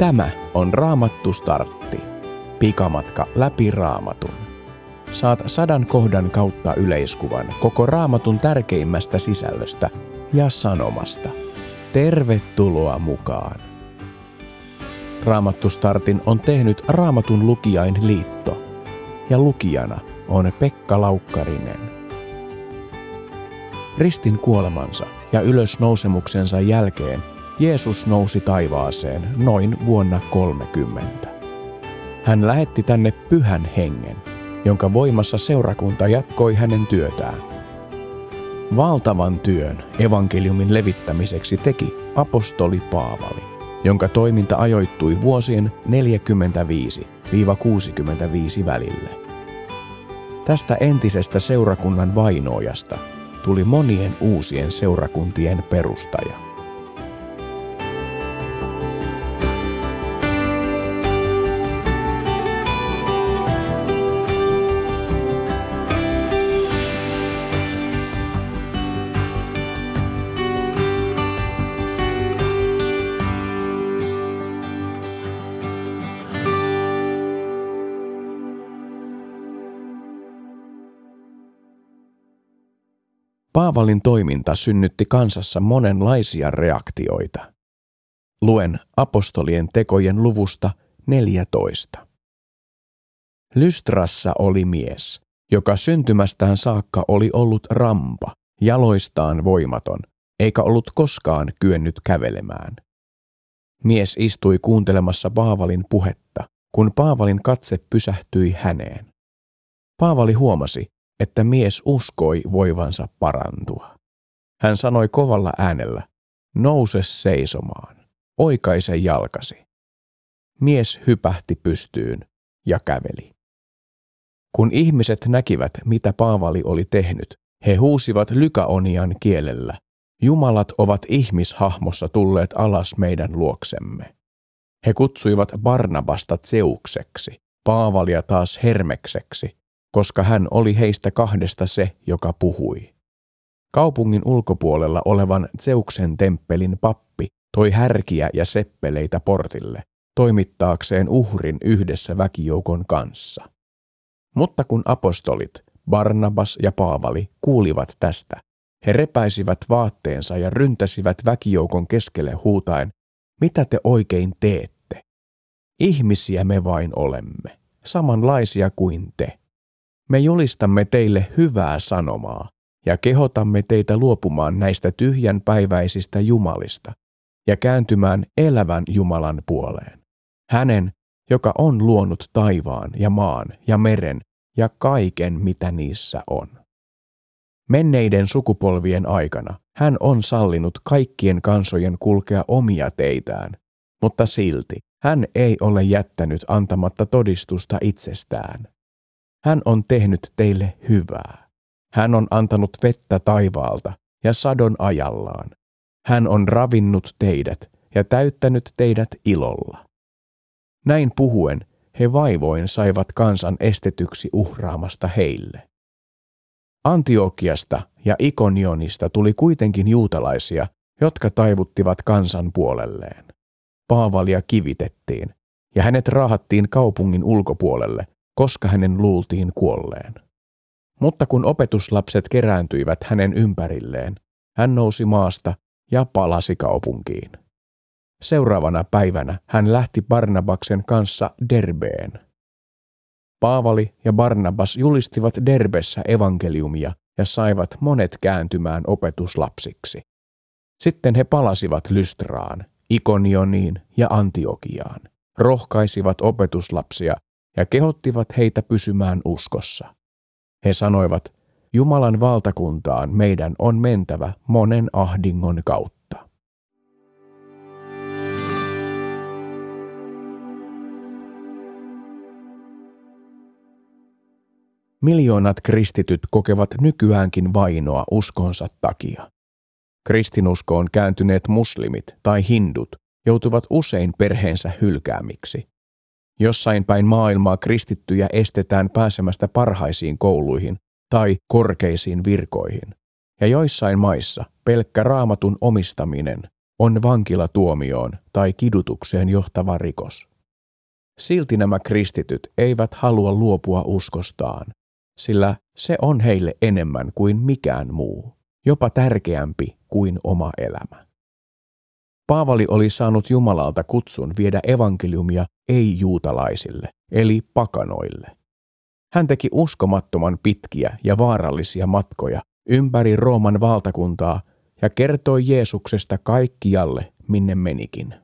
Tämä on Raamattu Startti. Pikamatka läpi Raamatun. Saat sadan kohdan kautta yleiskuvan koko Raamatun tärkeimmästä sisällöstä ja sanomasta. Tervetuloa mukaan! Raamattu Startin on tehnyt Raamatun lukijain liitto ja lukijana on Pekka Laukkarinen. Ristin kuolemansa ja ylösnousemuksensa jälkeen Jeesus nousi taivaaseen noin vuonna 30. Hän lähetti tänne pyhän hengen, jonka voimassa seurakunta jatkoi hänen työtään. Valtavan työn evankeliumin levittämiseksi teki apostoli Paavali, jonka toiminta ajoittui vuosien 45-65 välille. Tästä entisestä seurakunnan vainoojasta tuli monien uusien seurakuntien perustaja. Paavalin toiminta synnytti kansassa monenlaisia reaktioita. Luen apostolien tekojen luvusta 14. Lystrassa oli mies, joka syntymästään saakka oli ollut rampa, jaloistaan voimaton, eikä ollut koskaan kyennyt kävelemään. Mies istui kuuntelemassa Paavalin puhetta, kun Paavalin katse pysähtyi häneen. Paavali huomasi, että mies uskoi voivansa parantua. Hän sanoi kovalla äänellä, nouse seisomaan, oikaise jalkasi. Mies hypähti pystyyn ja käveli. Kun ihmiset näkivät, mitä Paavali oli tehnyt, he huusivat Lykaonian kielellä, Jumalat ovat ihmishahmossa tulleet alas meidän luoksemme. He kutsuivat Barnabasta Zeukseksi, Paavalia taas Hermekseksi, koska hän oli heistä kahdesta se, joka puhui. Kaupungin ulkopuolella olevan Zeuksen temppelin pappi toi härkiä ja seppeleitä portille, toimittaakseen uhrin yhdessä väkijoukon kanssa. Mutta kun apostolit, Barnabas ja Paavali, kuulivat tästä, he repäisivät vaatteensa ja ryntäsivät väkijoukon keskelle huutaen, mitä te oikein teette? Ihmisiä me vain olemme, samanlaisia kuin te. Me julistamme teille hyvää sanomaa ja kehotamme teitä luopumaan näistä tyhjän päiväisistä jumalista ja kääntymään elävän Jumalan puoleen. Hänen, joka on luonut taivaan ja maan ja meren ja kaiken, mitä niissä on. Menneiden sukupolvien aikana hän on sallinut kaikkien kansojen kulkea omia teitään, mutta silti hän ei ole jättänyt antamatta todistusta itsestään. Hän on tehnyt teille hyvää. Hän on antanut vettä taivaalta ja sadon ajallaan. Hän on ravinnut teidät ja täyttänyt teidät ilolla. Näin puhuen he vaivoin saivat kansan estetyksi uhraamasta heille. Antiokiasta ja Ikonionista tuli kuitenkin juutalaisia, jotka taivuttivat kansan puolelleen. Paavalia kivitettiin, ja hänet raahattiin kaupungin ulkopuolelle, koska hänen luultiin kuolleen. Mutta kun opetuslapset kerääntyivät hänen ympärilleen, hän nousi maasta ja palasi kaupunkiin. Seuraavana päivänä hän lähti Barnabaksen kanssa Derbeen. Paavali ja Barnabas julistivat Derbessä evankeliumia ja saivat monet kääntymään opetuslapsiksi. Sitten he palasivat Lystraan, Ikonioniin ja Antiokiaan, rohkaisivat opetuslapsia ja kehottivat heitä pysymään uskossa. He sanoivat, Jumalan valtakuntaan meidän on mentävä monen ahdingon kautta. Miljoonat kristityt kokevat nykyäänkin vainoa uskonsa takia. Kristinuskoon kääntyneet muslimit tai hindut joutuvat usein perheensä hylkäämiksi. Jossain päin maailmaa kristittyjä estetään pääsemästä parhaisiin kouluihin tai korkeisiin virkoihin. Ja joissain maissa pelkkä raamatun omistaminen on vankilatuomioon tai kidutukseen johtava rikos. Silti nämä kristityt eivät halua luopua uskostaan, sillä se on heille enemmän kuin mikään muu, jopa tärkeämpi kuin oma elämä. Paavali oli saanut Jumalalta kutsun viedä evankeliumia ei-juutalaisille, eli pakanoille. Hän teki uskomattoman pitkiä ja vaarallisia matkoja ympäri Rooman valtakuntaa ja kertoi Jeesuksesta kaikkialle, minne menikin.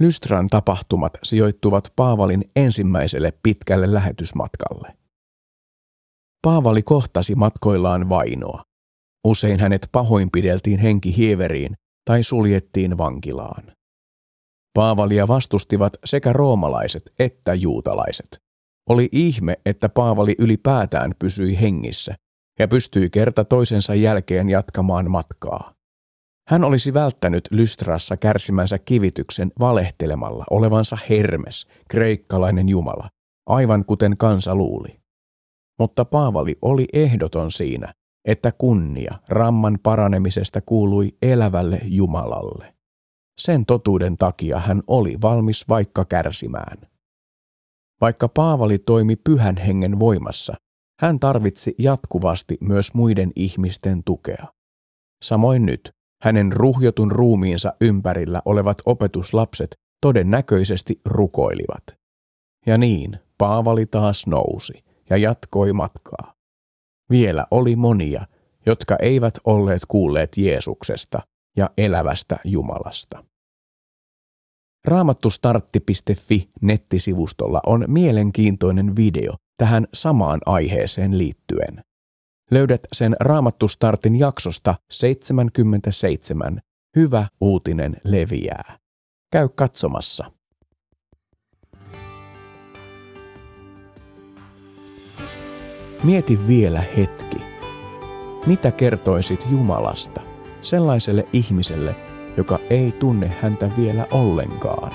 Lystran tapahtumat sijoittuvat Paavalin ensimmäiselle pitkälle lähetysmatkalle. Paavali kohtasi matkoillaan vainoa. Usein hänet pahoinpideltiin henkihieveriin tai suljettiin vankilaan. Paavalia vastustivat sekä roomalaiset että juutalaiset. Oli ihme, että Paavali ylipäätään pysyi hengissä ja pystyi kerta toisensa jälkeen jatkamaan matkaa. Hän olisi välttänyt Lystrassa kärsimänsä kivityksen valehtelemalla olevansa Hermes, kreikkalainen jumala, aivan kuten kansa luuli. Mutta Paavali oli ehdoton siinä, että kunnia ramman paranemisesta kuului elävälle Jumalalle. Sen totuuden takia hän oli valmis vaikka kärsimään. Vaikka Paavali toimi pyhän hengen voimassa, hän tarvitsi jatkuvasti myös muiden ihmisten tukea. Samoin nyt hänen ruhjotun ruumiinsa ympärillä olevat opetuslapset todennäköisesti rukoilivat. Ja niin Paavali taas nousi ja jatkoi matkaa. Vielä oli monia, jotka eivät olleet kuulleet Jeesuksesta ja elävästä Jumalasta. Raamattustartti.fi nettisivustolla on mielenkiintoinen video tähän samaan aiheeseen liittyen. Löydät sen Raamattustartin jaksosta 77. Hyvä uutinen leviää. Käy katsomassa. Mieti vielä hetki. Mitä kertoisit Jumalasta sellaiselle ihmiselle, joka ei tunne häntä vielä ollenkaan?